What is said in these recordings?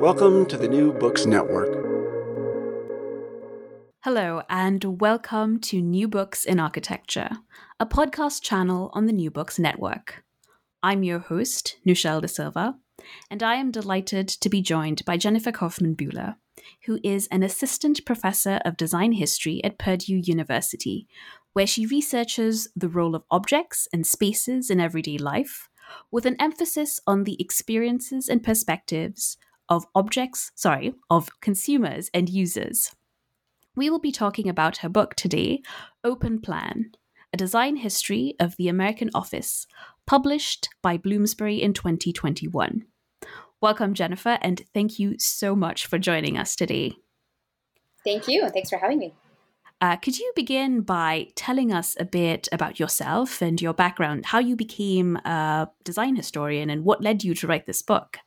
Welcome to the New Books Network. Hello, and welcome to New Books in Architecture, a podcast channel on the New Books Network. I'm your host, Nushelle De Silva, and I am delighted to be joined by Jennifer Kaufmann-Buhler, who is an assistant professor of design history at Purdue University, where she researches the role of objects and spaces in everyday life, with an emphasis on the experiences and perspectives of objects, sorry, of consumers and users. We will be talking about her book today, Open Plan A Design History of the American Office, published by Bloomsbury in 2021. Welcome, Jennifer, and thank you so much for joining us today. Thank you, and thanks for having me. Uh, could you begin by telling us a bit about yourself and your background, how you became a design historian, and what led you to write this book?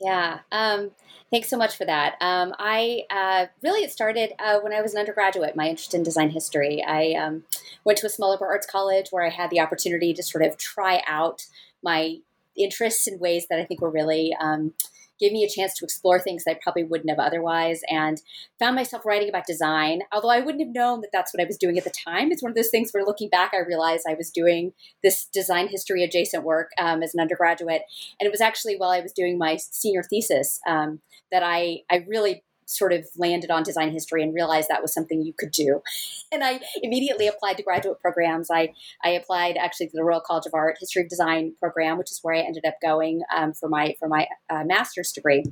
Yeah. Um, thanks so much for that. Um, I uh, really it started uh, when I was an undergraduate. My interest in design history. I um, went to a small liberal arts college where I had the opportunity to sort of try out my interests in ways that I think were really um, gave me a chance to explore things I probably wouldn't have otherwise, and found myself writing about design. Although I wouldn't have known that that's what I was doing at the time. It's one of those things where looking back, I realized I was doing this design history adjacent work um, as an undergraduate, and it was actually while I was doing my senior thesis um, that I I really sort of landed on design history and realized that was something you could do. And I immediately applied to graduate programs. I, I applied actually to the Royal College of Art History of Design program, which is where I ended up going um, for my for my uh, master's degree.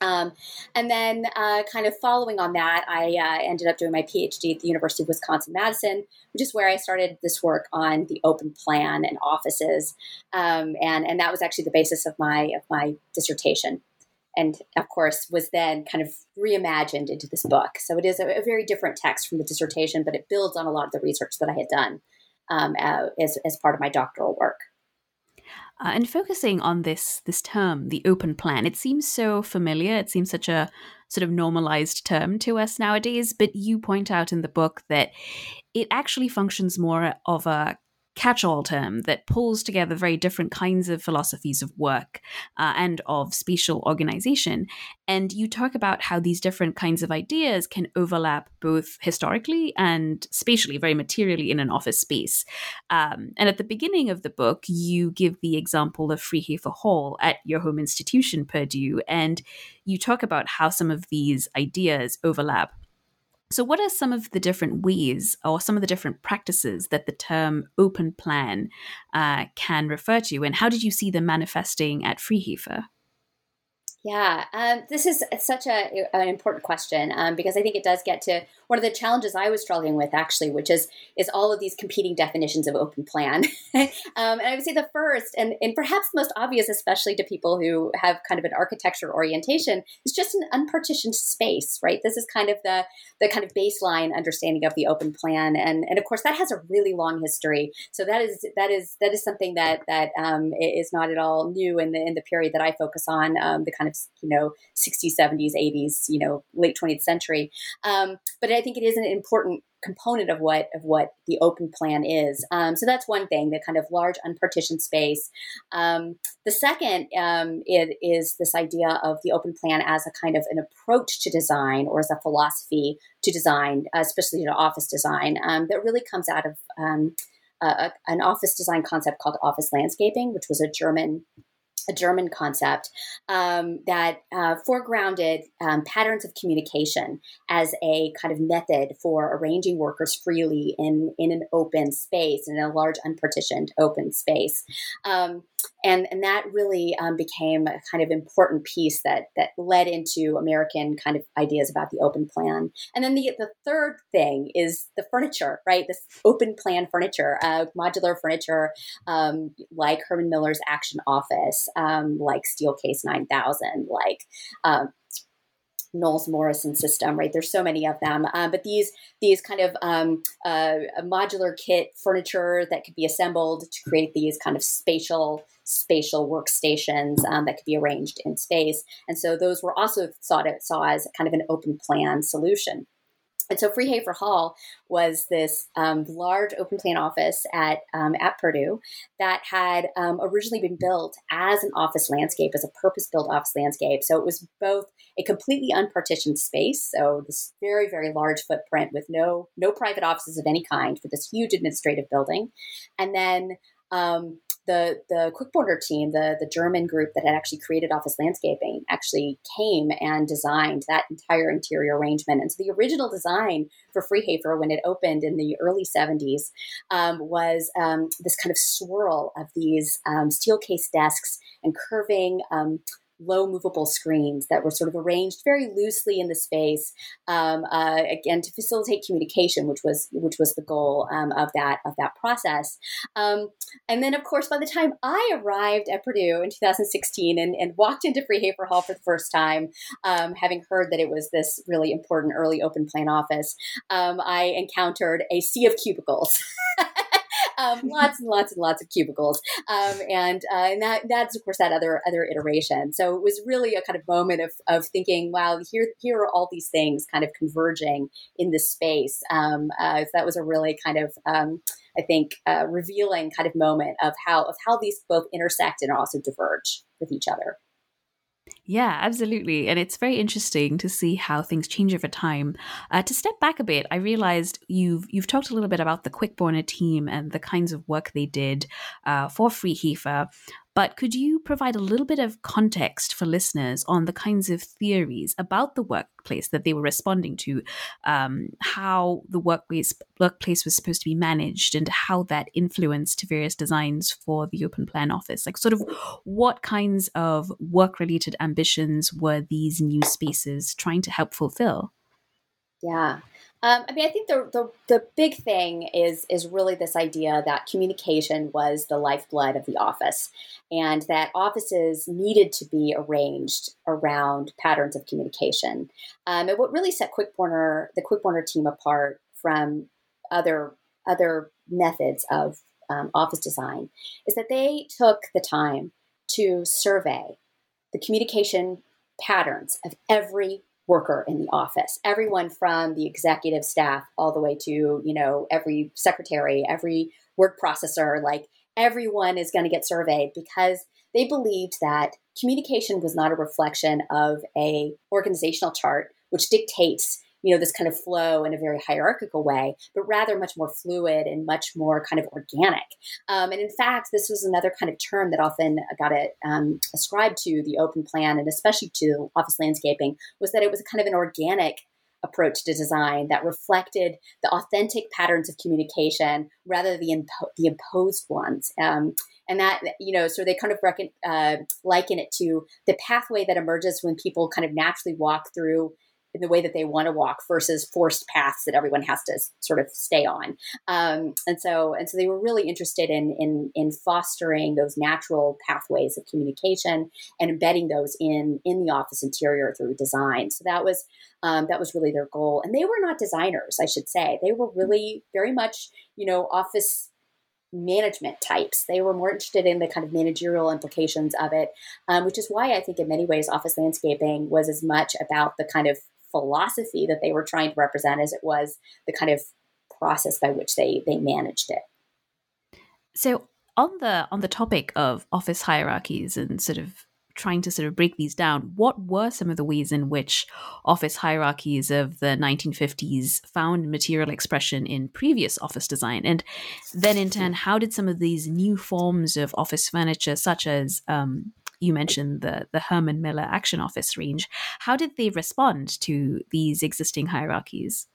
Um, and then, uh, kind of following on that, I uh, ended up doing my PhD at the University of Wisconsin Madison, which is where I started this work on the open plan and offices, um, and and that was actually the basis of my of my dissertation and of course was then kind of reimagined into this book. So it is a, a, very different text from the dissertation, but it builds on a lot of the research that I had done um, uh, as, as part of my doctoral work. Uh, and focusing on this this term, the open plan, it seems so familiar. It seems such a sort of normalized term to us nowadays. But you point out in the book that it actually functions more of a catch all term that pulls together very different kinds of philosophies of work uh, and of spatial organization. And you talk about how these different kinds of ideas can overlap both historically and spatially, very materially in an office space. Um, and at the beginning of the book, you give the example of Freehafer Hall at your home institution, Purdue, and you talk about how some of these ideas overlap so, what are some of the different ways or some of the different practices that the term open plan uh, can refer to, and how did you see them manifesting at Freehafer? Yeah, um, this is such a, an important question um, because I think it does get to one of the challenges I was struggling with actually, which is is all of these competing definitions of open plan. um, and I would say the first and, and perhaps most obvious, especially to people who have kind of an architecture orientation, is just an unpartitioned space, right? This is kind of the the kind of baseline understanding of the open plan, and and of course that has a really long history. So that is that is that is something that that um, is not at all new in the in the period that I focus on, um, the kind of of you know 60s 70s 80s you know late 20th century um, but i think it is an important component of what of what the open plan is. Um, so that's one thing the kind of large unpartitioned space. Um, the second um, it is this idea of the open plan as a kind of an approach to design or as a philosophy to design especially to office design um, that really comes out of um, a, an office design concept called office landscaping which was a german a German concept um, that uh, foregrounded um, patterns of communication as a kind of method for arranging workers freely in, in an open space, in a large unpartitioned open space. Um, and, and that really um, became a kind of important piece that, that led into American kind of ideas about the open plan. And then the, the third thing is the furniture, right? This open plan furniture, uh, modular furniture um, like Herman Miller's Action Office um, like Steelcase 9000, like um, Knoll's Morrison system, right? There's so many of them, um, but these these kind of um, uh, modular kit furniture that could be assembled to create these kind of spatial spatial workstations um, that could be arranged in space, and so those were also thought saw as kind of an open plan solution. And so Freehafer Hall was this um, large open plan office at um, at Purdue that had um, originally been built as an office landscape, as a purpose-built office landscape. So it was both a completely unpartitioned space, so this very very large footprint with no no private offices of any kind for this huge administrative building, and then um, the the Quickborner team, the the German group that had actually created Office Landscaping, actually came and designed that entire interior arrangement. And so the original design for Freehafer when it opened in the early 70s um, was um, this kind of swirl of these um, Steelcase desks and curving um, low movable screens that were sort of arranged very loosely in the space um, uh, again to facilitate communication which was which was the goal um, of that of that process. Um, and then of course by the time i arrived at purdue in 2016 and, and walked into freehafer hall for the first time um, having heard that it was this really important early open plan office um, i encountered a sea of cubicles um, lots and lots and lots of cubicles, um, and uh, and that that's of course that other other iteration. So it was really a kind of moment of of thinking, wow, here here are all these things kind of converging in this space. Um, uh, so that was a really kind of um, I think uh, revealing kind of moment of how of how these both intersect and also diverge with each other. Yeah, absolutely. And it's very interesting to see how things change over time. Uh, to step back a bit, I realized you've you've talked a little bit about the Quickborner team and the kinds of work they did uh, for Freehafer. But could you provide a little bit of context for listeners on the kinds of theories about the workplace that they were responding to, um, how the workplace workplace was supposed to be managed, and how that influenced various designs for the open plan office? Like, sort of, what kinds of work related ambitions were these new spaces trying to help fulfill? Yeah. Um, I mean, I think the, the, the big thing is is really this idea that communication was the lifeblood of the office, and that offices needed to be arranged around patterns of communication. Um, and what really set Quickborner the Quickborner team apart from other other methods of um, office design is that they took the time to survey the communication patterns of every worker in the office. Everyone from the executive staff all the way to you know every secretary every word processor like everyone is going to get surveyed because they believed that communication was not a reflection of a organizational chart which dictates you know this kind of flow in a very hierarchical way but rather much more fluid and much more kind of organic um, and in fact this was another kind of term that often got it um, ascribed to the open plan and especially to office landscaping was that it was kind of an organic approach to design that reflected the authentic patterns of communication rather than the, impo- the imposed ones. Um, and that, you know, so they kind of reckon, uh, liken it to the pathway that emerges when people kind of naturally walk through in the way that they want to walk versus forced paths that everyone has to sort of stay on. Um, and so, and so they were really interested in, in, in fostering those natural pathways of communication and embedding those in, in the office interior through design. So that was, um, that was really their goal. And they were not designers, I should say. They were really very much, you know, office management types. They were more interested in the kind of managerial implications of it, um, which is why I think in many ways office landscaping was as much about the kind of philosophy that they were trying to represent as it was the kind of process by which they they managed it. So on the on the topic of office hierarchies and sort of trying to sort of break these down, what were some of the ways in which office hierarchies of the 1950s found material expression in previous office design? And then, in turn, how did some of these new forms of office furniture, such as um, you mentioned the the Herman Miller Action Office range. How did they respond to these existing hierarchies?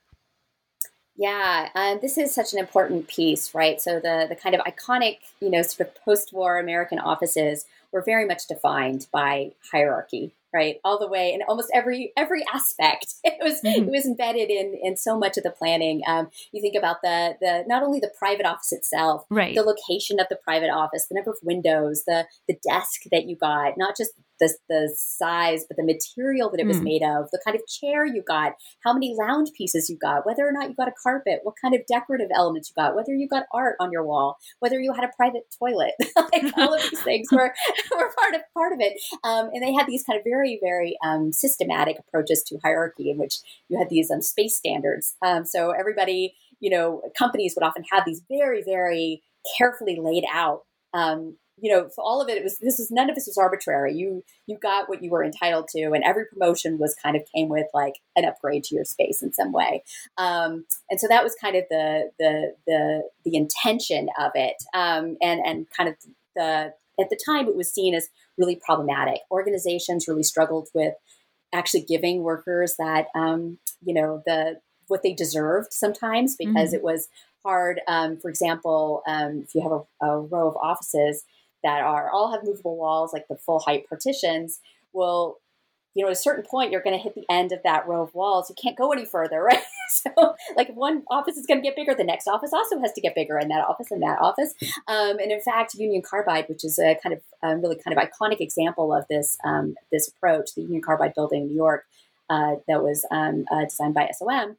Yeah, um, this is such an important piece, right? So the the kind of iconic, you know, sort of post-war American offices were very much defined by hierarchy, right? All the way in almost every every aspect. It was mm-hmm. it was embedded in in so much of the planning. Um, you think about the the not only the private office itself, right. the location of the private office, the number of windows, the the desk that you got, not just the, the size, but the material that it was mm. made of, the kind of chair you got, how many lounge pieces you got, whether or not you got a carpet, what kind of decorative elements you got, whether you got art on your wall, whether you had a private toilet, like all of these things were, were part of part of it. Um, and they had these kind of very, very um, systematic approaches to hierarchy in which you had these um, space standards. Um, so everybody, you know, companies would often have these very, very carefully laid out um, you know, for all of it, it was this was none of this was arbitrary. You you got what you were entitled to, and every promotion was kind of came with like an upgrade to your space in some way. Um, and so that was kind of the the the the intention of it, um, and and kind of the at the time it was seen as really problematic. Organizations really struggled with actually giving workers that um, you know the what they deserved sometimes because mm-hmm. it was hard. Um, for example, um, if you have a, a, row of offices, that are all have movable walls, like the full height partitions, will, you know, at a certain point, you're going to hit the end of that row of walls. You can't go any further, right? so, like, one office is going to get bigger, the next office also has to get bigger, in that office and that office. Um, and in fact, Union Carbide, which is a kind of really kind of iconic example of this um, this approach, the Union Carbide building in New York, uh, that was um, uh, designed by SOM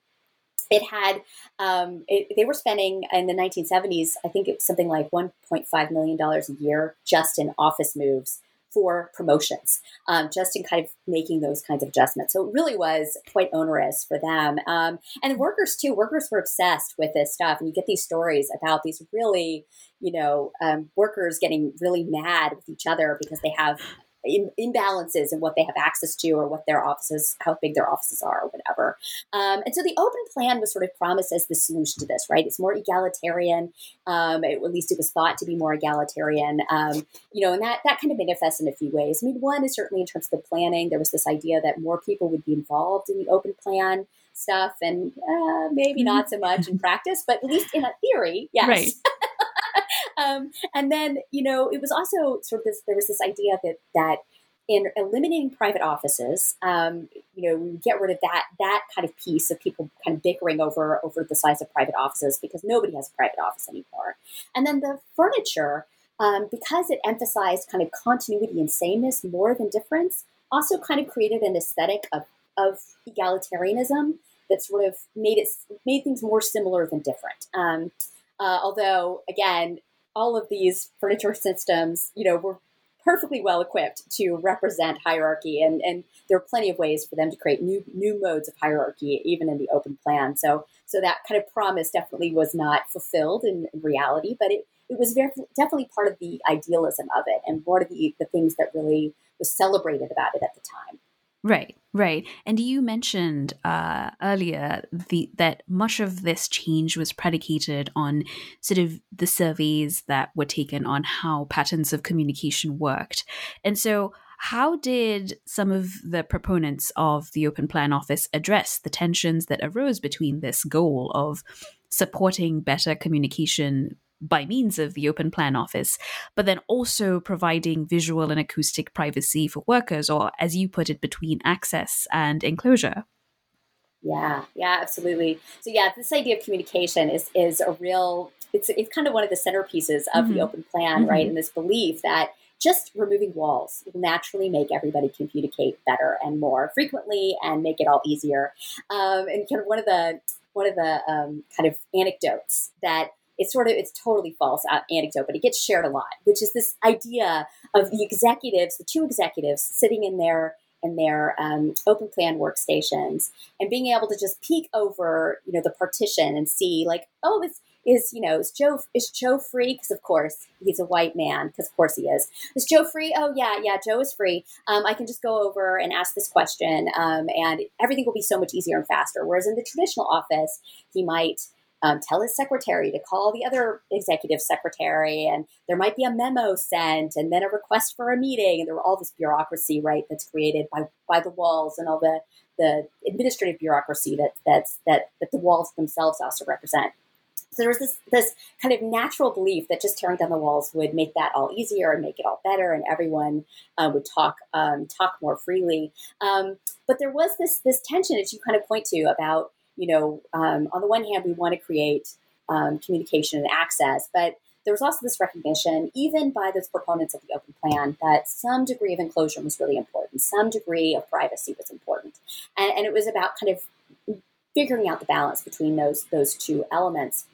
it had um, it, they were spending in the 1970s i think it was something like 1.5 million dollars a year just in office moves for promotions um, just in kind of making those kinds of adjustments. So it really was quite onerous for them. Um, and workers too workers were obsessed with this stuff. And you get these stories about these really you know um, workers getting really mad with each other because they have imbalances in what they have access to or what their offices, how big their offices are or whatever. Um, and so the open plan was sort of promised as the solution to this, right? It's more egalitarian. Um, it, at least it was thought to be more egalitarian. Um, you know, and that, that kind of manifests in a few ways. I mean, one is certainly in terms of the planning, there was this idea that more people would be involved in the open plan stuff and uh, maybe not so much in practice, but at least in a theory, yes. Right. um, and then, you know, it was also sort of this, there was this idea that, that in eliminating private offices, um, you know, we get rid of that that kind of piece of people kind of bickering over over the size of private offices because nobody has a private office anymore. And then the furniture, um, because it emphasized kind of continuity and sameness more than difference, also kind of created an aesthetic of of egalitarianism that sort of made it made things more similar than different. Um, uh, although, again, all of these furniture systems, you know, were perfectly well equipped to represent hierarchy, and, and there are plenty of ways for them to create new new modes of hierarchy, even in the open plan. So, so that kind of promise definitely was not fulfilled in, in reality, but it, it was very, definitely part of the idealism of it, and one of the, the things that really was celebrated about it at the time. Right, right. And you mentioned uh, earlier the, that much of this change was predicated on sort of the surveys that were taken on how patterns of communication worked. And so, how did some of the proponents of the Open Plan Office address the tensions that arose between this goal of supporting better communication by means of the open plan office, but then also providing visual and acoustic privacy for workers, or as you put it, between access and enclosure. Yeah, yeah, absolutely. So yeah, this idea of communication is is a real it's it's kind of one of the centerpieces of mm-hmm. the open plan, mm-hmm. right? And this belief that just removing walls will naturally make everybody communicate better and more frequently and make it all easier. Um, and kind of one of the one of the um, kind of anecdotes that it's sort of it's totally false uh, anecdote, but it gets shared a lot, which is this idea of the executives, the two executives sitting in their in their um, open plan workstations and being able to just peek over, you know, the partition and see like, oh, this is, you know, is Joe is Joe free? Because of course he's a white man. Because of course he is. Is Joe free? Oh yeah, yeah, Joe is free. Um, I can just go over and ask this question, um, and everything will be so much easier and faster. Whereas in the traditional office, he might um, tell his secretary to call the other executive secretary, and there might be a memo sent, and then a request for a meeting, and there were all this bureaucracy, right, that's created by by the walls and all the the administrative bureaucracy that that's that that the walls themselves also represent. So there was this this kind of natural belief that just tearing down the walls would make that all easier and make it all better, and everyone uh, would talk um, talk more freely. Um, but there was this this tension, that you kind of point to, about you know, um, on the one hand, we want to create um, communication and access, but there was also this recognition, even by those proponents of the open plan, that some degree of enclosure was really important, some degree of privacy was important, and, and it was about kind of figuring out the balance between those those two elements.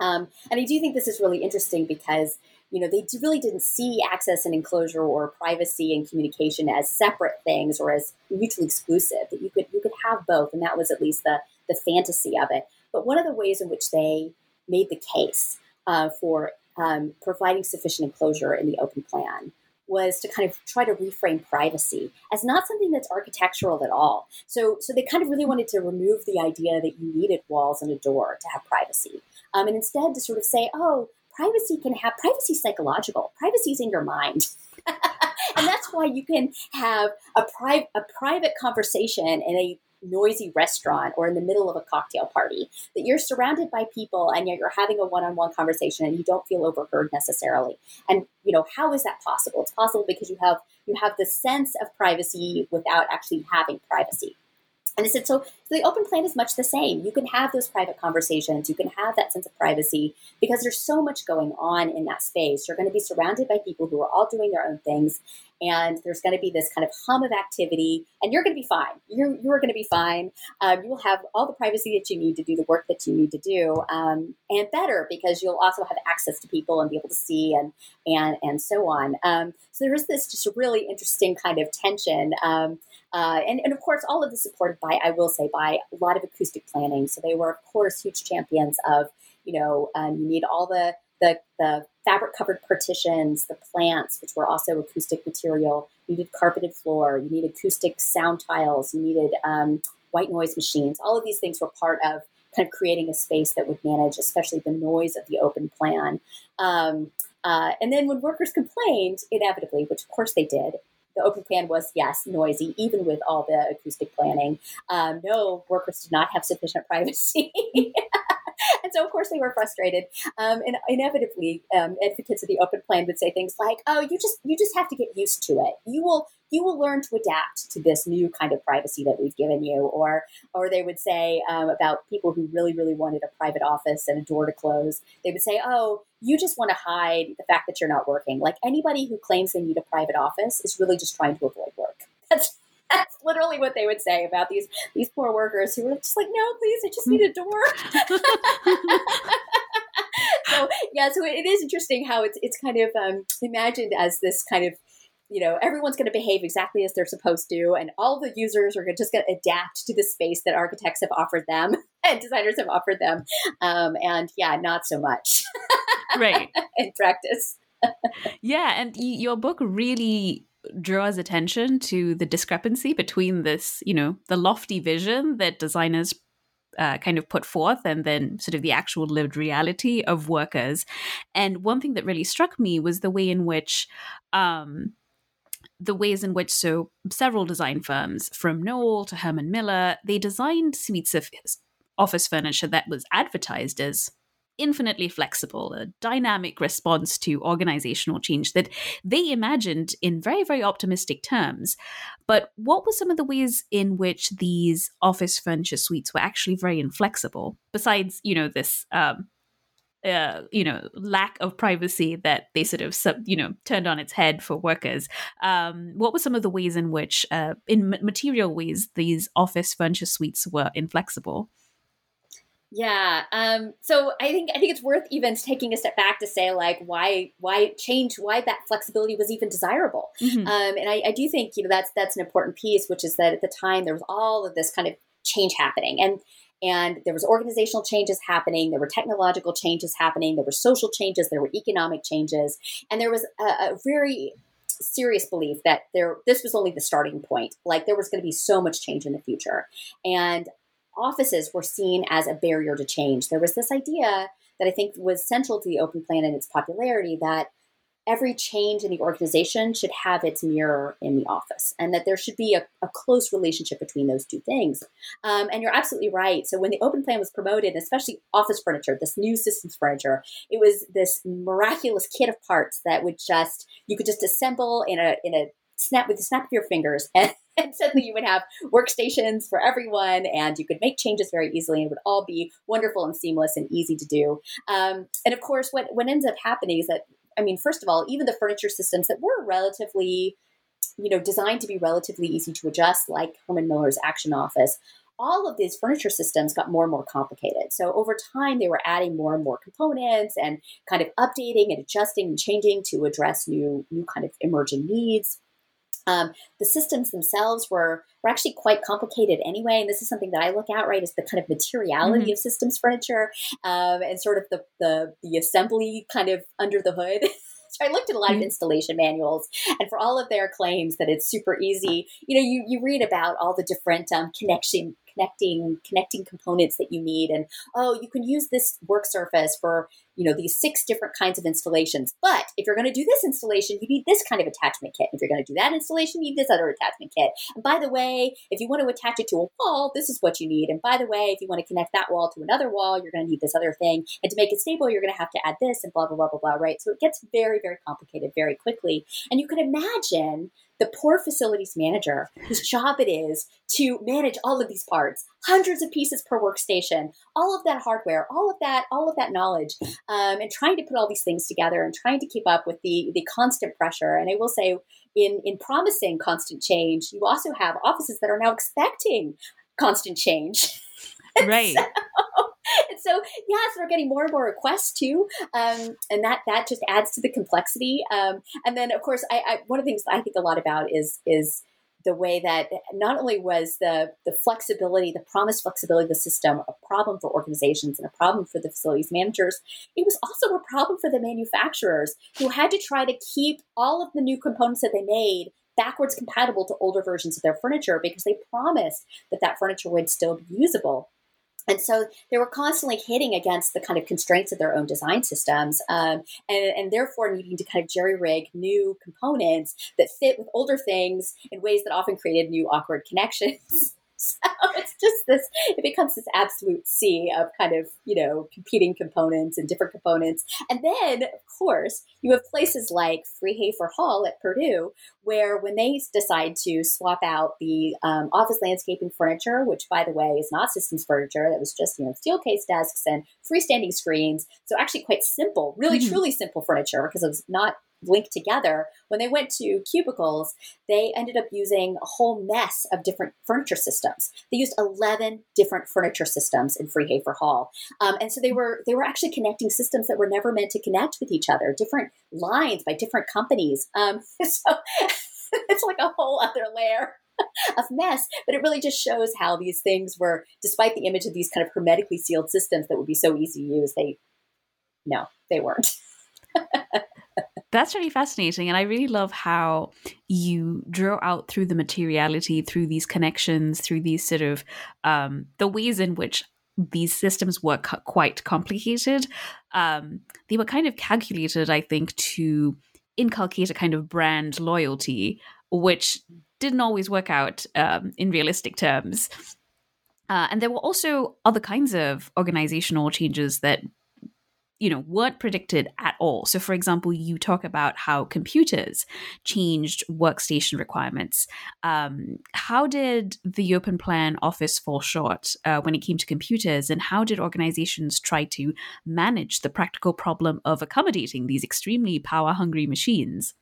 Um, and I do think this is really interesting because you know they really didn't see access and enclosure or privacy and communication as separate things or as mutually exclusive. That you could you could have both, and that was at least the the fantasy of it. But one of the ways in which they made the case uh, for um, providing sufficient enclosure in the open plan was to kind of try to reframe privacy as not something that's architectural at all. So, so they kind of really wanted to remove the idea that you needed walls and a door to have privacy, um, and instead to sort of say, oh, privacy can have privacy psychological. Privacy is in your mind. and that's why you can have a, pri- a private conversation in a noisy restaurant or in the middle of a cocktail party that you're surrounded by people and yet you're having a one-on-one conversation and you don't feel overheard necessarily and you know how is that possible it's possible because you have you have the sense of privacy without actually having privacy and I said, so, so the open plan is much the same. You can have those private conversations. You can have that sense of privacy because there's so much going on in that space. You're going to be surrounded by people who are all doing their own things and there's going to be this kind of hum of activity, and you're going to be fine. You're, you're going to be fine. Um, you will have all the privacy that you need to do the work that you need to do, um, and better because you'll also have access to people and be able to see and and and so on. Um, so there is this just really interesting kind of tension. Um, uh, and, and of course, all of this supported by, I will say, by a lot of acoustic planning. So they were, of course, huge champions of, you know, um, you need all the the, the fabric covered partitions, the plants, which were also acoustic material. You needed carpeted floor, you needed acoustic sound tiles, you needed um, white noise machines. All of these things were part of kind of creating a space that would manage, especially the noise of the open plan. Um, uh, and then when workers complained, inevitably, which of course they did, the open plan was yes noisy even with all the acoustic planning um, no workers did not have sufficient privacy and so, of course, they were frustrated. Um, and inevitably, um, advocates of the open plan would say things like, "Oh, you just you just have to get used to it. You will you will learn to adapt to this new kind of privacy that we've given you." Or or they would say um, about people who really really wanted a private office and a door to close. They would say, "Oh, you just want to hide the fact that you're not working. Like anybody who claims they need a private office is really just trying to avoid work." That's that's literally what they would say about these these poor workers who were just like, no, please, I just need a door. so yeah, so it is interesting how it's it's kind of um, imagined as this kind of you know everyone's going to behave exactly as they're supposed to and all the users are just going to adapt to the space that architects have offered them and designers have offered them um, and yeah not so much right. in practice. Yeah and y- your book really draws attention to the discrepancy between this, you know, the lofty vision that designers uh, kind of put forth and then sort of the actual lived reality of workers. And one thing that really struck me was the way in which, um, the ways in which so several design firms, from Knoll to Herman Miller, they designed suites of office furniture that was advertised as infinitely flexible, a dynamic response to organizational change that they imagined in very, very optimistic terms. But what were some of the ways in which these office furniture suites were actually very inflexible, besides, you know, this um, uh, you know lack of privacy that they sort of sub, you know turned on its head for workers um, what were some of the ways in which uh, in material ways these office furniture suites were inflexible yeah. Um, so I think I think it's worth even taking a step back to say like why why change why that flexibility was even desirable. Mm-hmm. Um, and I, I do think you know that's that's an important piece, which is that at the time there was all of this kind of change happening and and there was organizational changes happening there were technological changes happening there were social changes there were economic changes and there was a, a very serious belief that there this was only the starting point like there was going to be so much change in the future and offices were seen as a barrier to change. There was this idea that I think was central to the open plan and its popularity that every change in the organization should have its mirror in the office and that there should be a, a close relationship between those two things um, and you're absolutely right so when the open plan was promoted especially office furniture this new systems furniture it was this miraculous kit of parts that would just you could just assemble in a in a snap with the snap of your fingers and and suddenly you would have workstations for everyone and you could make changes very easily and it would all be wonderful and seamless and easy to do um, and of course what, what ends up happening is that i mean first of all even the furniture systems that were relatively you know designed to be relatively easy to adjust like herman miller's action office all of these furniture systems got more and more complicated. So over time, they were adding more and more components and kind of updating and adjusting and changing to address new, new kind of emerging needs. Um, the systems themselves were were actually quite complicated anyway, and this is something that I look at right is the kind of materiality mm-hmm. of systems furniture um, and sort of the, the the assembly kind of under the hood. so I looked at a lot of mm-hmm. installation manuals, and for all of their claims that it's super easy, you know, you you read about all the different um, connection connecting connecting components that you need. And oh you can use this work surface for you know these six different kinds of installations. But if you're going to do this installation you need this kind of attachment kit. If you're going to do that installation you need this other attachment kit. And by the way if you want to attach it to a wall this is what you need. And by the way if you want to connect that wall to another wall you're going to need this other thing. And to make it stable you're going to have to add this and blah blah blah blah blah right? So it gets very very complicated very quickly. And you can imagine the poor facilities manager whose job it is to manage all of these parts hundreds of pieces per workstation all of that hardware all of that all of that knowledge um, and trying to put all these things together and trying to keep up with the the constant pressure. And i will say in in promising constant change you also have offices that are now expecting constant change. Right. So, and so yes they're getting more and more requests too um, and that that just adds to the complexity um, and then of course I, I, one of the things i think a lot about is is the way that not only was the the flexibility the promised flexibility of the system a problem for organizations and a problem for the facilities managers it was also a problem for the manufacturers who had to try to keep all of the new components that they made backwards compatible to older versions of their furniture because they promised that that furniture would still be usable and so they were constantly hitting against the kind of constraints of their own design systems um, and, and, therefore needing to kind of jerry rig new components that fit with older things in ways that often created new awkward connections. So it's just this, it becomes this absolute sea of kind of, you know, competing components and different components. And then, of course, you have places like Freehafer Hall at Purdue, where when they decide to swap out the um, office landscaping furniture, which by the way is not systems furniture, that was just, you know, Steelcase desks and freestanding screens. So actually quite simple, really mm-hmm. truly simple furniture because it was not linked together, when they went to cubicles, they ended up using a whole mess of different furniture systems. They used 11 different furniture systems in Freehafer Hall. Um, and so they were they were actually connecting systems that were never meant to connect with each other, different lines by different companies. Um, so it's like a whole other layer of mess. But it really just shows how these things were, despite the image of these kind of hermetically sealed systems that would be so easy to use, they no, they weren't. That's really fascinating. And I really love how you draw out through the materiality, through these connections, through these sort of um, the ways in which these systems were quite complicated. Um, they were kind of calculated, I think, to inculcate a kind of brand loyalty, which didn't always work out um, in realistic terms. Uh, and there were also other kinds of organizational changes that you know weren't predicted at all. So for example you talk about how computers changed workstation requirements. Um, how did the open plan office fall short uh, when it came to computers? And how did organizations try to manage the practical problem of accommodating these extremely power hungry machines?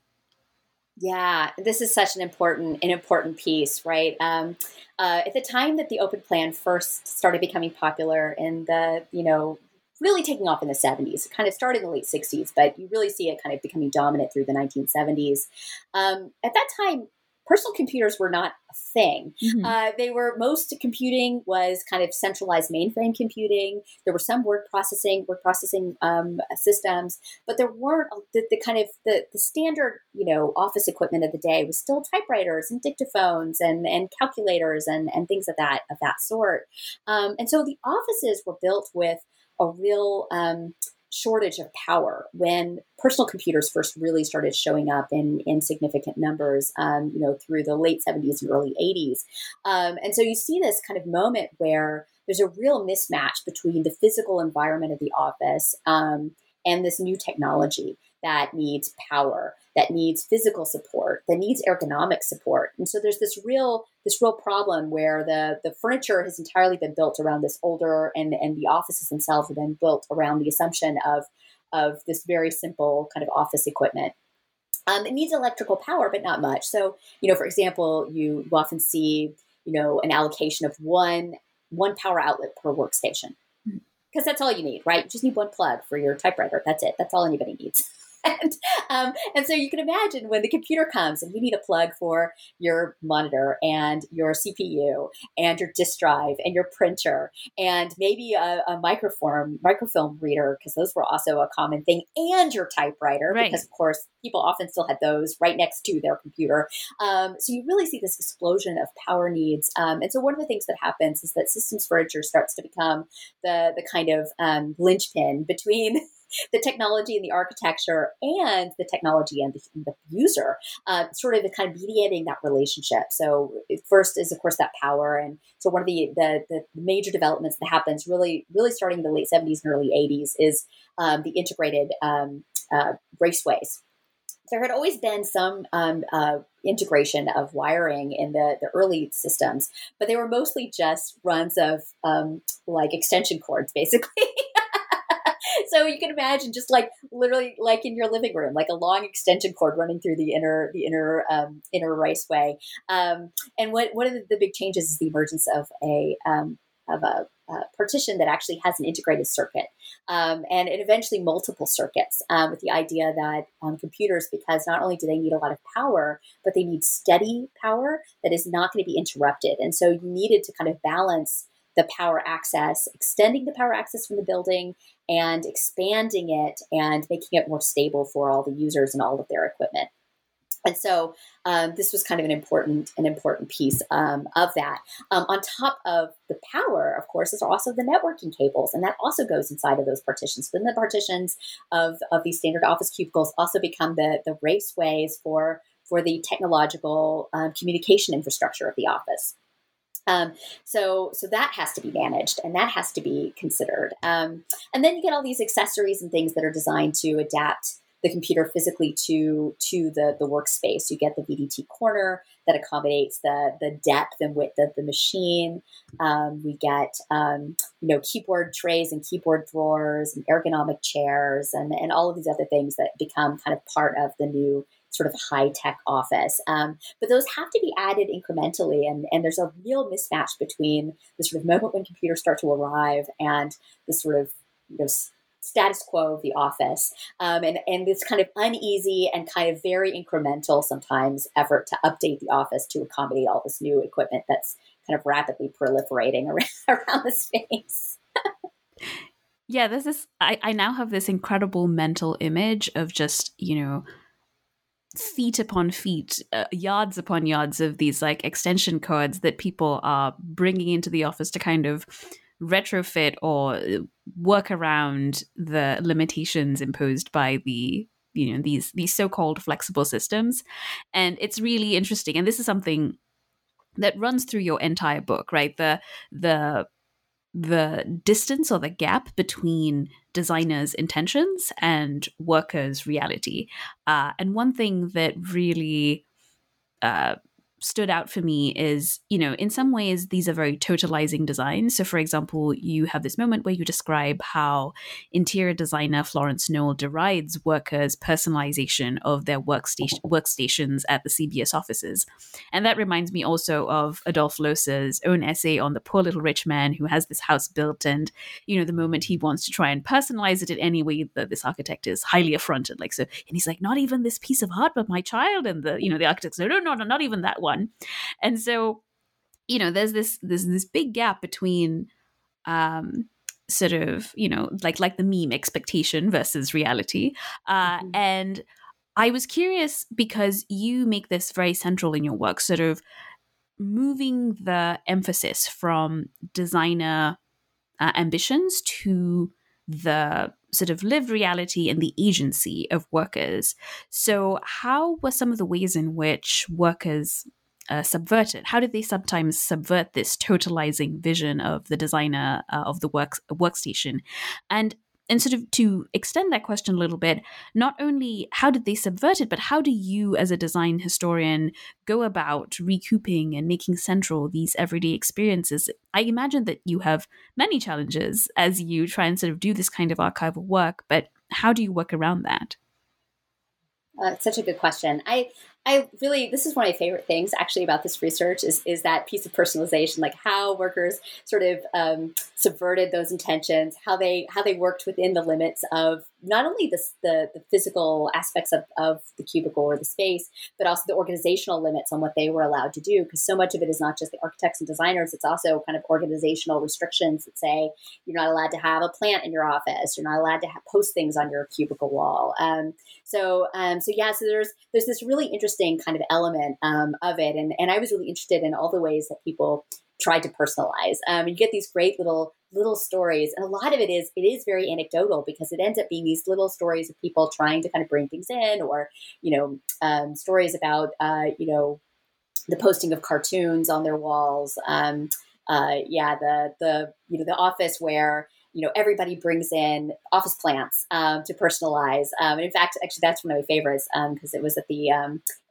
Yeah, this is such an important an important piece, right? Um, uh, at the time that the open plan first started becoming popular in the you know really taking off in the 70s. It kind of started in the late 60s, but you really see it kind of becoming dominant through the 1970s. Um, at that time, personal computers were not a thing. Mm-hmm. Uh, they were most computing was kind of centralized mainframe computing. There were some word processing, word processing um, systems, but there weren't the, the kind of the, the standard, you know, office equipment of the day was still typewriters and dictaphones and, and calculators and, and things of that of that sort. Um, and so the offices were built with a real um, shortage of power when personal computers first really started showing up in, in significant numbers, um, you know, through the late 70s and early 80s. Um, and so you see this kind of moment where there's a real mismatch between the physical environment of the office um, and this new technology that needs power, that needs physical support, that needs ergonomic support. And so there's this real this real problem where the the furniture has entirely been built around this older and and the offices themselves have been built around the assumption of of this very simple kind of office equipment. Um, it needs electrical power, but not much. So, you know, for example, you often see, you know, an allocation of one one power outlet per workstation because hmm. that's all you need, right? You just need one plug for your typewriter. That's it. That's all anybody needs. and, um, and so you can imagine when the computer comes and you need a plug for your monitor and your CPU and your disk drive and your printer and maybe a, a microform microfilm reader because those were also a common thing and your typewriter right. because of course people often still had those right next to their computer. Um, so you really see this explosion of power needs. Um, and so one of the things that happens is that systems furniture starts to become the the kind of um, linchpin between the technology and the architecture and the technology and the, the user, uh, sort of the kind of mediating that relationship. So first is of course that power, and so one of the the, the major developments that happens really really starting in the late seventies and early eighties is um, the integrated um, uh, raceways there had always been some um, uh, integration of wiring in the, the early systems, but they were mostly just runs of um, like extension cords, basically. so you can imagine just like literally like in your living room, like a long extension cord running through the inner the inner um, inner raceway. Um, and what one of the, big changes is the emergence of a um, of a, a, partition that actually has an integrated circuit, um, and, and eventually multiple circuits. Um, with the idea that on computers, because not only do they need a lot of power, but they need steady power that is not going to be interrupted, and so you needed to kind of balance the power access, extending the power access from the building and expanding it and making it more stable for all the users and all of their equipment. And so um, this was kind of an important an important piece um, of that. Um, on top of the power, of course, is also the networking cables, and that also goes inside of those partitions. Then the partitions of, of these standard office cubicles also become the the raceways for for the technological um, communication infrastructure of the office. Um, so so that has to be managed and that has to be considered. Um, and then you get all these accessories and things that are designed to adapt the computer physically to to the the workspace. You get the VDT corner that accommodates the the depth and width of the machine. Um, we get um, you know keyboard trays and keyboard drawers and ergonomic chairs and and all of these other things that become kind of part of the new sort of high tech office. Um, but those have to be added incrementally, and, and there's a real mismatch between the sort of moment when computers start to arrive and the sort of you know, status quo of the office, um, and and this kind of uneasy and kind of very incremental sometimes effort to update the office to accommodate all this new equipment that's kind of rapidly proliferating around, around the space. yeah, this is. I, I now have this incredible mental image of just you know feet upon feet, uh, yards upon yards of these like extension cords that people are bringing into the office to kind of retrofit or work around the limitations imposed by the you know these these so-called flexible systems. And it's really interesting and this is something that runs through your entire book right? The the the distance or the gap between designers' intentions and workers' reality. Uh, and one thing that really uh, stood out for me is, you know, in some ways, these are very totalizing designs. So, for example, you have this moment where you describe how interior designer Florence Knoll derides workers' personalization of their workstation, workstations at the CBS offices. And that reminds me also of Adolf Loos's own essay on the poor little rich man who has this house built. And, you know, the moment he wants to try and personalize it in any way, that this architect is highly affronted. Like, so, and he's like, not even this piece of art, but my child. And the, you know, the architect's like, no, no, no, not even that one. And so, you know, there's this there's this big gap between um sort of, you know, like like the meme expectation versus reality. Uh mm-hmm. and I was curious because you make this very central in your work, sort of moving the emphasis from designer uh, ambitions to the sort of lived reality and the agency of workers. So, how were some of the ways in which workers uh, subverted? How did they sometimes subvert this totalizing vision of the designer uh, of the work workstation? And and sort of to extend that question a little bit, not only how did they subvert it, but how do you, as a design historian, go about recouping and making central these everyday experiences? I imagine that you have many challenges as you try and sort of do this kind of archival work, but how do you work around that? Uh, such a good question. I I really this is one of my favorite things actually about this research is is that piece of personalization, like how workers sort of um, subverted those intentions, how they how they worked within the limits of not only the the, the physical aspects of, of the cubicle or the space, but also the organizational limits on what they were allowed to do. Because so much of it is not just the architects and designers; it's also kind of organizational restrictions that say you're not allowed to have a plant in your office, you're not allowed to have, post things on your cubicle wall. Um, so um, so yeah, so there's there's this really interesting kind of element um, of it. And, and I was really interested in all the ways that people tried to personalize. Um, you get these great little little stories, and a lot of it is it is very anecdotal because it ends up being these little stories of people trying to kind of bring things in, or you know, um, stories about uh, you know the posting of cartoons on their walls. Um, uh, yeah, the the you know the office where you know, everybody brings in office plants um, to personalize. Um, and in fact, actually, that's one of my favorites because um, it was at the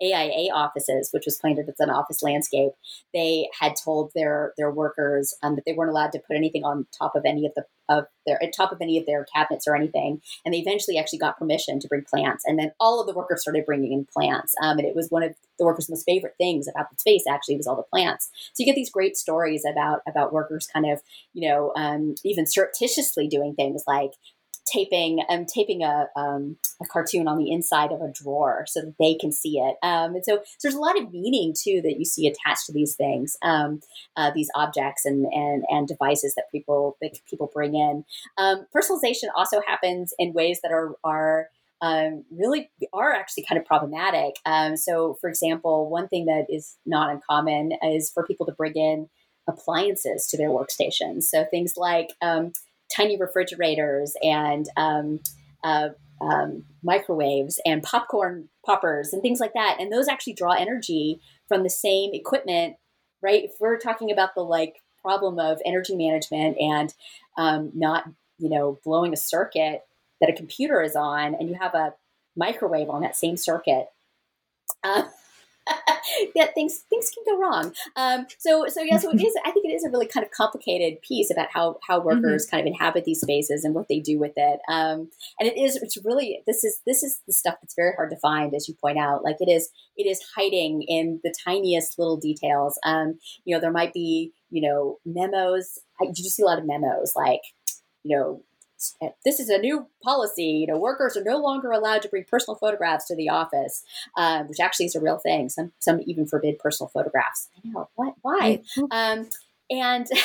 AIA um, offices, which was planted as an office landscape. They had told their their workers um, that they weren't allowed to put anything on top of any of the of their at top of any of their cabinets or anything. And they eventually actually got permission to bring plants. And then all of the workers started bringing in plants. Um, and it was one of the workers' most favorite things about the space actually was all the plants. So you get these great stories about about workers kind of you know um, even surreptitiously doing things like taping um, taping a, um, a cartoon on the inside of a drawer so that they can see it. Um, and so, so, there's a lot of meaning too that you see attached to these things, um, uh, these objects and, and and devices that people that people bring in. Um, personalization also happens in ways that are are um, really are actually kind of problematic. Um, so, for example, one thing that is not uncommon is for people to bring in appliances to their workstations. So, things like um, tiny refrigerators and um, uh, um, microwaves and popcorn poppers and things like that. And those actually draw energy from the same equipment, right? If we're talking about the like problem of energy management and um, not, you know, blowing a circuit that a computer is on and you have a microwave on that same circuit. Uh, yeah, things things can go wrong. Um, so so yeah, so it is. I think it is a really kind of complicated piece about how how mm-hmm. workers mm-hmm. kind of inhabit these spaces and what they do with it. Um, and it is. It's really this is this is the stuff that's very hard to find, as you point out. Like it is it is hiding in the tiniest little details. Um, you know, there might be you know memos. I, you see a lot of memos like you know this is a new policy. You know, workers are no longer allowed to bring personal photographs to the office, um, which actually is a real thing. Some some even forbid personal photographs. I know what why. Um, and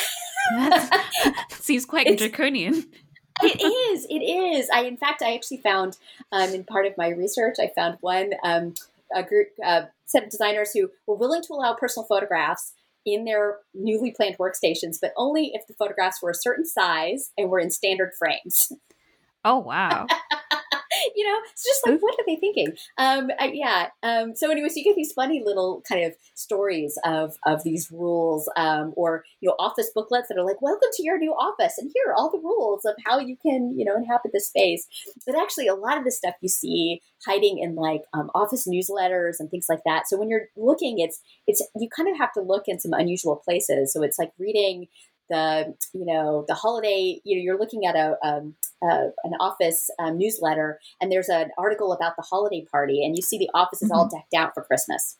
seems quite draconian. it is. It is. I in fact I actually found um, in part of my research I found one um, a group uh, set of designers who were willing to allow personal photographs in their newly planned workstations, but only if the photographs were a certain size and were in standard frames. Oh wow. you know, it's just like, what are they thinking? Um, I, yeah. Um, so anyways, you get these funny little kind of stories of, of these rules um, or, you know, office booklets that are like, welcome to your new office. And here are all the rules of how you can, you know, inhabit the space. But actually a lot of the stuff you see hiding in like um, office newsletters and things like that. So when you're looking, it's, it's, you kind of have to look in some unusual places. So it's like reading the you know the holiday you know you're looking at a, um, uh, an office um, newsletter and there's an article about the holiday party and you see the office is mm-hmm. all decked out for christmas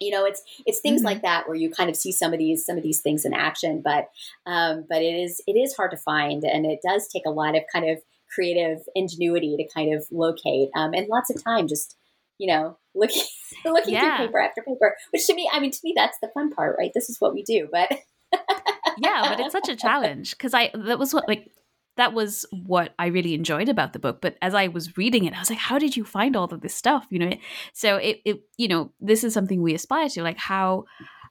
you know it's it's things mm-hmm. like that where you kind of see some of these some of these things in action but um, but it is it is hard to find and it does take a lot of kind of creative ingenuity to kind of locate um, and lots of time just you know looking looking yeah. through paper after paper which to me i mean to me that's the fun part right this is what we do but yeah, but it's such a challenge because I that was what like that was what I really enjoyed about the book. But as I was reading it, I was like, how did you find all of this stuff? You know, so it, it you know, this is something we aspire to. Like how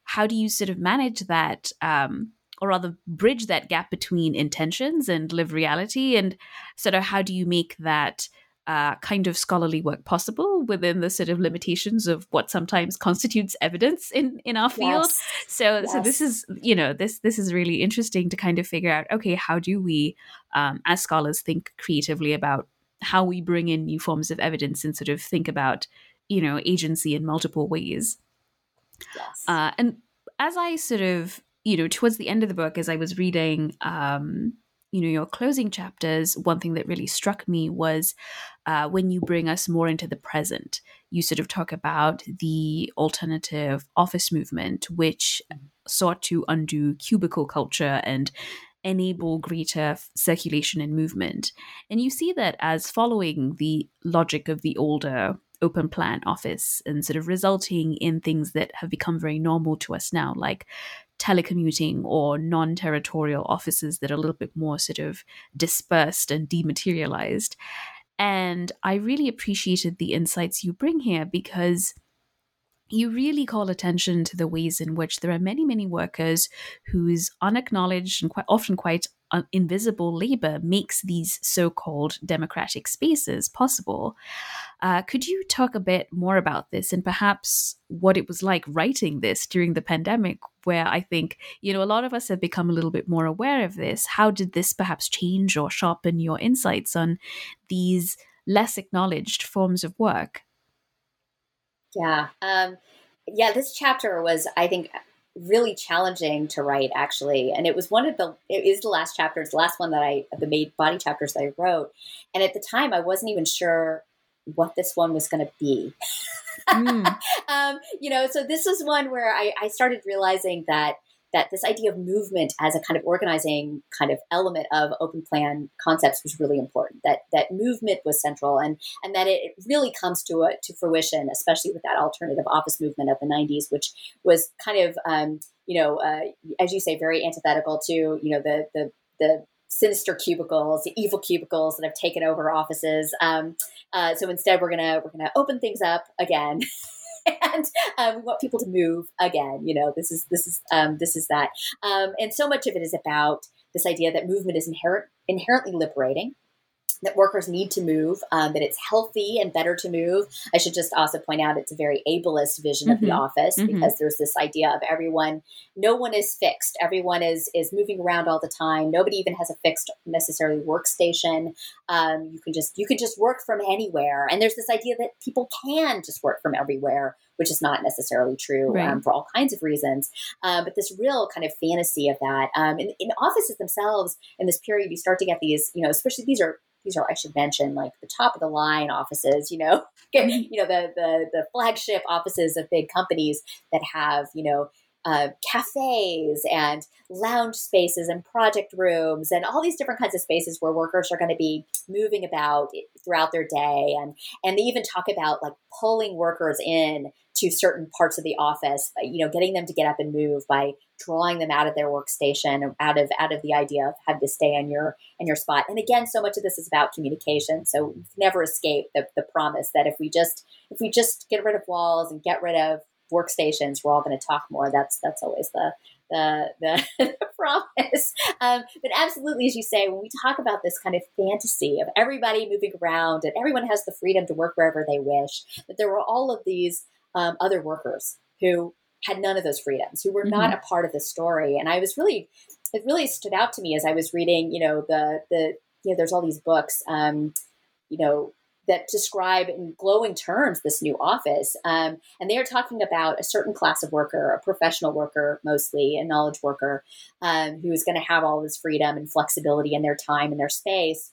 how do you sort of manage that, um, or rather bridge that gap between intentions and live reality, and sort of how do you make that uh, kind of scholarly work possible within the sort of limitations of what sometimes constitutes evidence in in our field. Yes. So yes. so this is you know this this is really interesting to kind of figure out. Okay, how do we um, as scholars think creatively about how we bring in new forms of evidence and sort of think about you know agency in multiple ways. Yes. Uh, and as I sort of you know towards the end of the book, as I was reading. Um, you know your closing chapters one thing that really struck me was uh, when you bring us more into the present you sort of talk about the alternative office movement which sought to undo cubicle culture and enable greater circulation and movement. And you see that as following the logic of the older open plan office and sort of resulting in things that have become very normal to us now like telecommuting or non territorial offices that are a little bit more sort of dispersed and dematerialized. And I really appreciated the insights you bring here because you really call attention to the ways in which there are many, many workers whose unacknowledged and quite often quite invisible labor makes these so called democratic spaces possible. Uh, could you talk a bit more about this and perhaps what it was like writing this during the pandemic, where I think, you know, a lot of us have become a little bit more aware of this? How did this perhaps change or sharpen your insights on these less acknowledged forms of work? Yeah. Um, yeah, this chapter was, I think, really challenging to write actually and it was one of the it is the last chapter it's the last one that i the made body chapters that i wrote and at the time i wasn't even sure what this one was going to be mm. um, you know so this was one where I, I started realizing that that this idea of movement as a kind of organizing kind of element of open plan concepts was really important. That that movement was central, and and that it really comes to a, to fruition, especially with that alternative office movement of the '90s, which was kind of um, you know, uh, as you say, very antithetical to you know the the the sinister cubicles, the evil cubicles that have taken over offices. Um, uh, so instead, we're gonna we're gonna open things up again. and um, we want people to move again. You know, this is this is um, this is that, um, and so much of it is about this idea that movement is inherent, inherently liberating that workers need to move, um, that it's healthy and better to move. I should just also point out it's a very ableist vision mm-hmm. of the mm-hmm. office mm-hmm. because there's this idea of everyone, no one is fixed. Everyone is is moving around all the time. Nobody even has a fixed necessarily workstation. Um, you can just you can just work from anywhere. And there's this idea that people can just work from everywhere which is not necessarily true right. um, for all kinds of reasons. Uh, but this real kind of fantasy of that. Um, in, in, offices themselves, in this period, you start to get these, you know, especially these are these are I should mention like the top of the line offices, you know, you know the the the flagship offices of big companies that have you know uh, cafes and lounge spaces and project rooms and all these different kinds of spaces where workers are going to be moving about throughout their day. And and they even talk about like pulling workers in to certain parts of the office you know getting them to get up and move by drawing them out of their workstation out of out of the idea of having to stay in your in your spot and again so much of this is about communication so never escape the, the promise that if we just if we just get rid of walls and get rid of workstations. We're all going to talk more. That's that's always the the the, the promise. Um, but absolutely, as you say, when we talk about this kind of fantasy of everybody moving around and everyone has the freedom to work wherever they wish, that there were all of these um, other workers who had none of those freedoms, who were mm-hmm. not a part of the story. And I was really, it really stood out to me as I was reading, you know, the the you know, there's all these books, um, you know, that describe in glowing terms this new office. Um, and they are talking about a certain class of worker, a professional worker, mostly a knowledge worker, um, who is going to have all this freedom and flexibility in their time and their space.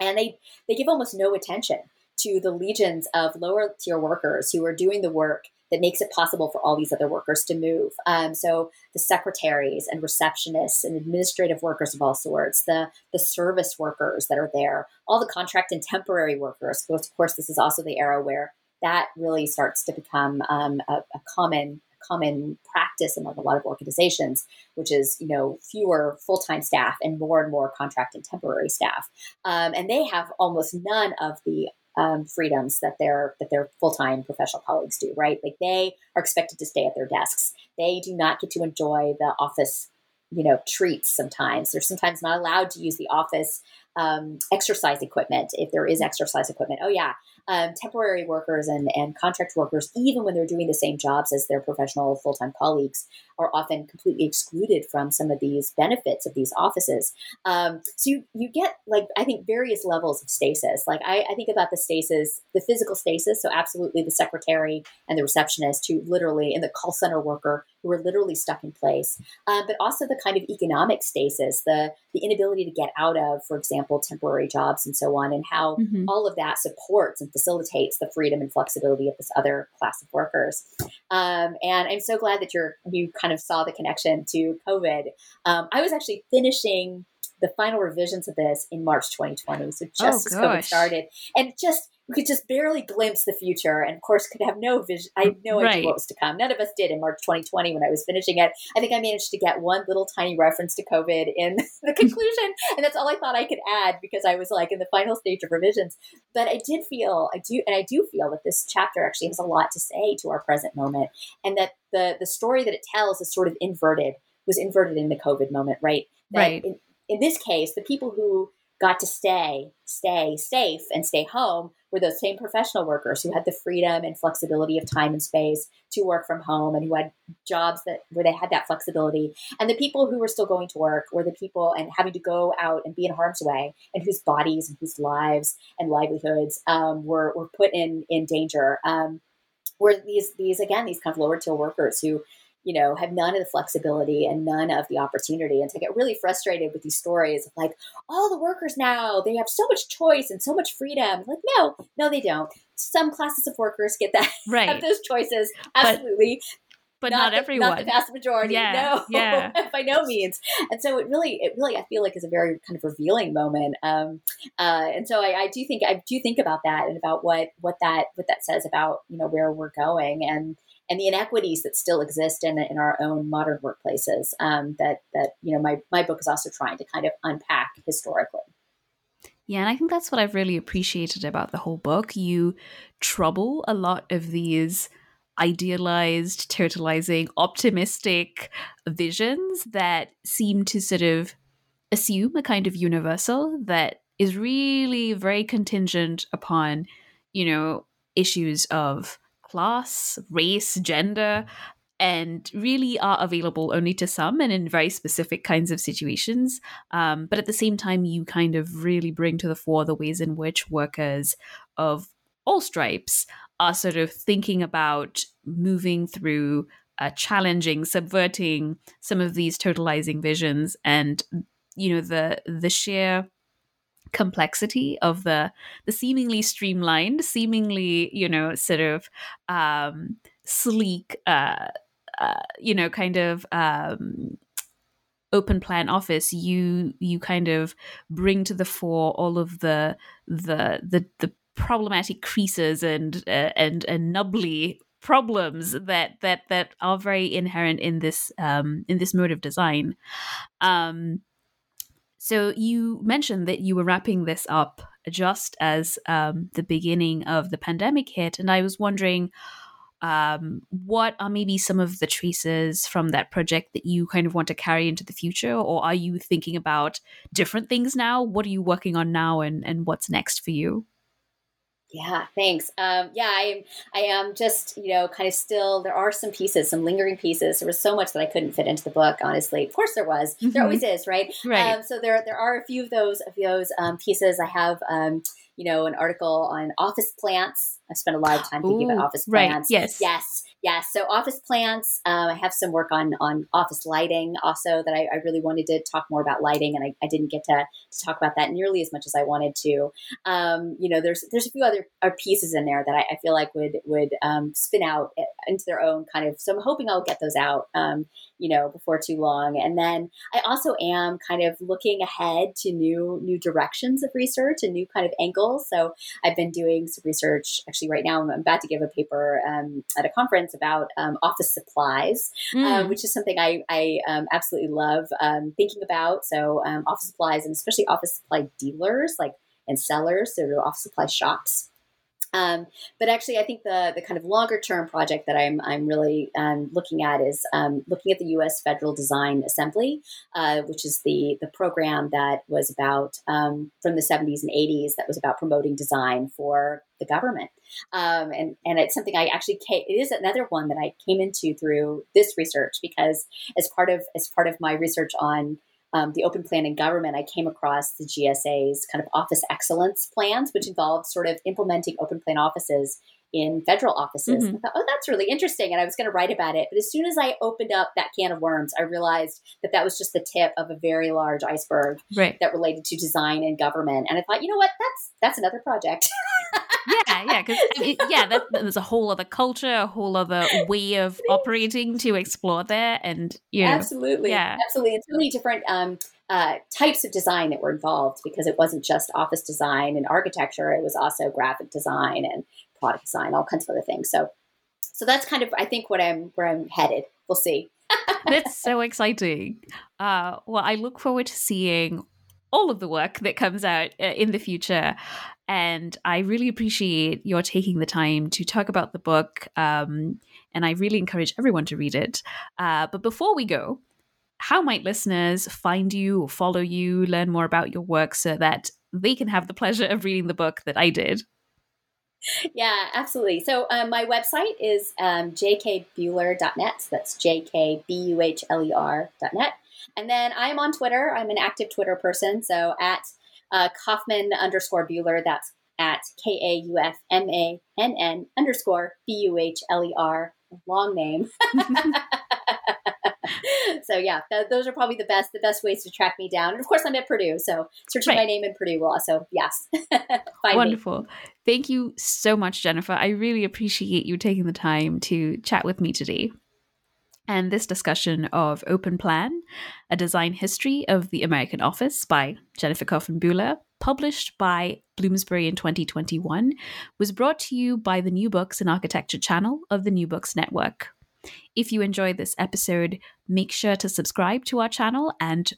And they, they give almost no attention to the legions of lower tier workers who are doing the work that makes it possible for all these other workers to move. Um, so the secretaries and receptionists and administrative workers of all sorts, the the service workers that are there, all the contract and temporary workers. Of course, this is also the era where that really starts to become um, a, a common common practice among a lot of organizations, which is you know fewer full time staff and more and more contract and temporary staff, um, and they have almost none of the um, freedoms that their that their full time professional colleagues do. Right, like they are expected to stay at their desks. They do not get to enjoy the office, you know, treats. Sometimes they're sometimes not allowed to use the office um, exercise equipment if there is exercise equipment. Oh yeah, um, temporary workers and, and contract workers, even when they're doing the same jobs as their professional full time colleagues, are often completely excluded from some of these benefits of these offices. Um, so you, you get like I think various levels of stasis. Like I, I think about the stasis, the physical stasis. So absolutely the secretary and the receptionist who literally, and the call center worker who are literally stuck in place, um, but also the kind of economic stasis, the the inability to get out of, for example, temporary jobs and so on, and how mm-hmm. all of that supports and facilitates the freedom and flexibility of this other class of workers. Um, and I'm so glad that you're you kind of saw the connection to COVID. Um, I was actually finishing the final revisions of this in March 2020, so just oh, as COVID started, and just we could just barely glimpse the future and of course could have no vision i had no idea what was to come. None of us did in march 2020 when i was finishing it. I think i managed to get one little tiny reference to covid in the conclusion and that's all i thought i could add because i was like in the final stage of revisions. But i did feel i do and i do feel that this chapter actually has a lot to say to our present moment and that the the story that it tells is sort of inverted was inverted in the covid moment right? That right. in, in this case the people who got to stay, stay safe, and stay home were those same professional workers who had the freedom and flexibility of time and space to work from home and who had jobs that where they had that flexibility. And the people who were still going to work were the people and having to go out and be in harm's way and whose bodies and whose lives and livelihoods um, were, were put in in danger. Um, were these these again these kind of lower tier workers who you know, have none of the flexibility and none of the opportunity. And to get really frustrated with these stories of like, all the workers now, they have so much choice and so much freedom. Like, no, no, they don't. Some classes of workers get that, right. have those choices. Absolutely. But, but not, not the, everyone. Not the vast majority. Yeah, no, yeah. by no means. And so it really, it really, I feel like is a very kind of revealing moment. Um, uh, and so I, I do think, I do think about that and about what, what that, what that says about, you know, where we're going and, and the inequities that still exist in, in our own modern workplaces um, that that you know my my book is also trying to kind of unpack historically. Yeah, and I think that's what I've really appreciated about the whole book. You trouble a lot of these idealized, totalizing, optimistic visions that seem to sort of assume a kind of universal that is really very contingent upon, you know, issues of class, race, gender, and really are available only to some and in very specific kinds of situations. Um, but at the same time, you kind of really bring to the fore the ways in which workers of all stripes are sort of thinking about moving through uh, challenging, subverting some of these totalizing visions, and you know the the sheer complexity of the the seemingly streamlined, seemingly you know sort of um, sleek, uh, uh, you know, kind of. Um, open plan office you you kind of bring to the fore all of the the the, the problematic creases and uh, and and nubbly problems that that that are very inherent in this um in this mode of design um so you mentioned that you were wrapping this up just as um, the beginning of the pandemic hit, and I was wondering, um, what are maybe some of the traces from that project that you kind of want to carry into the future? Or are you thinking about different things now? What are you working on now and, and what's next for you yeah, thanks. Um, yeah, I am. I am just you know kind of still. There are some pieces, some lingering pieces. There was so much that I couldn't fit into the book. Honestly, of course there was. Mm-hmm. There always is, right? Right. Um, so there there are a few of those of those um, pieces. I have um, you know an article on office plants. I spent a lot of time thinking Ooh, about office right. plants. Yes. Yes. Yes. So office plants. Um, I have some work on on office lighting also that I, I really wanted to talk more about lighting, and I, I, didn't get to, to talk about that nearly as much as I wanted to. Um, you know, there's there's a few other pieces in there that I, I feel like would would um, spin out eh, into their own kind of. So I'm hoping I'll get those out. Um, you know, before too long. And then I also am kind of looking ahead to new new directions of research and new kind of angles. So I've been doing some research. Actually, right now I'm about to give a paper um, at a conference about um, office supplies, mm. which is something I, I um, absolutely love um, thinking about. So um, office supplies and especially office supply dealers, like and sellers, so office supply shops. Um, but actually, I think the the kind of longer term project that I'm I'm really um, looking at is um, looking at the U.S. Federal Design Assembly, uh, which is the the program that was about um, from the 70s and 80s that was about promoting design for the government. Um, and and it's something I actually came, it is another one that I came into through this research because as part of as part of my research on um, the open plan in government, I came across the GSA's kind of office excellence plans, which involved sort of implementing open plan offices in federal offices. Mm-hmm. I thought, oh, that's really interesting. And I was going to write about it. But as soon as I opened up that can of worms, I realized that that was just the tip of a very large iceberg right. that related to design and government. And I thought, you know what? That's that's another project. yeah, yeah, because I mean, yeah, that, there's a whole other culture, a whole other way of operating to explore there, and you know, absolutely, yeah, absolutely. It's so many different um, uh, types of design that were involved because it wasn't just office design and architecture; it was also graphic design and product design, all kinds of other things. So, so that's kind of I think what I'm where I'm headed. We'll see. that's so exciting. Uh, well, I look forward to seeing all of the work that comes out uh, in the future. And I really appreciate your taking the time to talk about the book. Um, and I really encourage everyone to read it. Uh, but before we go, how might listeners find you or follow you, learn more about your work so that they can have the pleasure of reading the book that I did? Yeah, absolutely. So um, my website is um, jkbuhler.net. So that's J-K-B-U-H-L-E-R.net. And then I'm on Twitter. I'm an active Twitter person. So at uh, Kaufmann underscore Buhler, that's at K A U F M A N N underscore B U H L E R. Long name. so yeah, th- those are probably the best the best ways to track me down. And of course, I'm at Purdue, so searching right. my name in Purdue will also yes. Wonderful. Me. Thank you so much, Jennifer. I really appreciate you taking the time to chat with me today and this discussion of Open Plan, a design history of the American office by Jennifer Kaufmann Buhler, published by Bloomsbury in 2021, was brought to you by the New Books in Architecture channel of the New Books Network. If you enjoyed this episode, make sure to subscribe to our channel and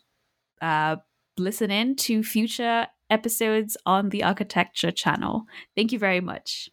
uh, listen in to future episodes on the Architecture channel. Thank you very much.